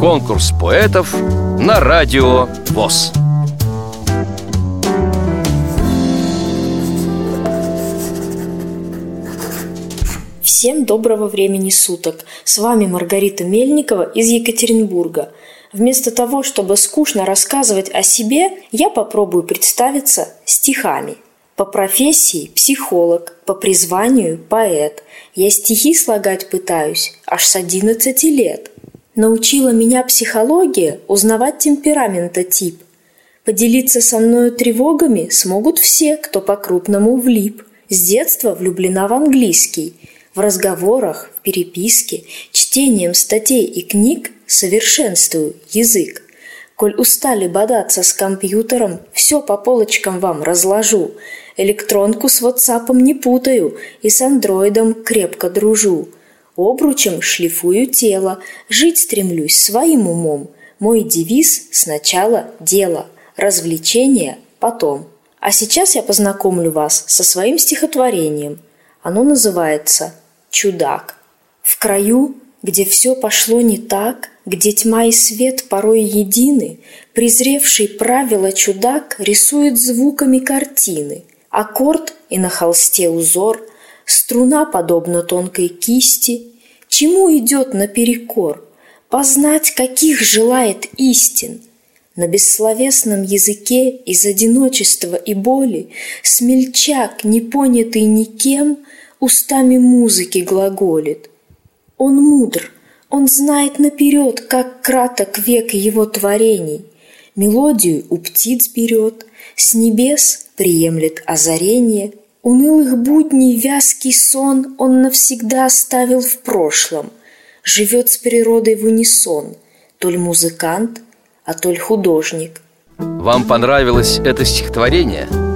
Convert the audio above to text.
Конкурс поэтов на радио ВОЗ. Всем доброго времени суток! С вами Маргарита Мельникова из Екатеринбурга. Вместо того, чтобы скучно рассказывать о себе, я попробую представиться стихами. По профессии – психолог, по призванию – поэт. Я стихи слагать пытаюсь аж с 11 лет. Научила меня психология узнавать темперамента тип. Поделиться со мною тревогами смогут все, кто по-крупному влип. С детства влюблена в английский – в разговорах, в переписке, чтением статей и книг совершенствую язык. Коль устали бодаться с компьютером, все по полочкам вам разложу. Электронку с ватсапом не путаю и с андроидом крепко дружу. Обручем шлифую тело, жить стремлюсь своим умом. Мой девиз сначала дело, развлечение потом. А сейчас я познакомлю вас со своим стихотворением. Оно называется чудак. В краю, где все пошло не так, где тьма и свет порой едины, презревший правила чудак рисует звуками картины. Аккорд и на холсте узор, струна подобно тонкой кисти. Чему идет наперекор? Познать, каких желает истин – на бессловесном языке из одиночества и боли Смельчак, не понятый никем, устами музыки глаголит. Он мудр, он знает наперед, как краток век его творений. Мелодию у птиц берет, с небес приемлет озарение. Унылых будней вязкий сон он навсегда оставил в прошлом. Живет с природой в унисон, толь музыкант, а толь художник. Вам понравилось это стихотворение –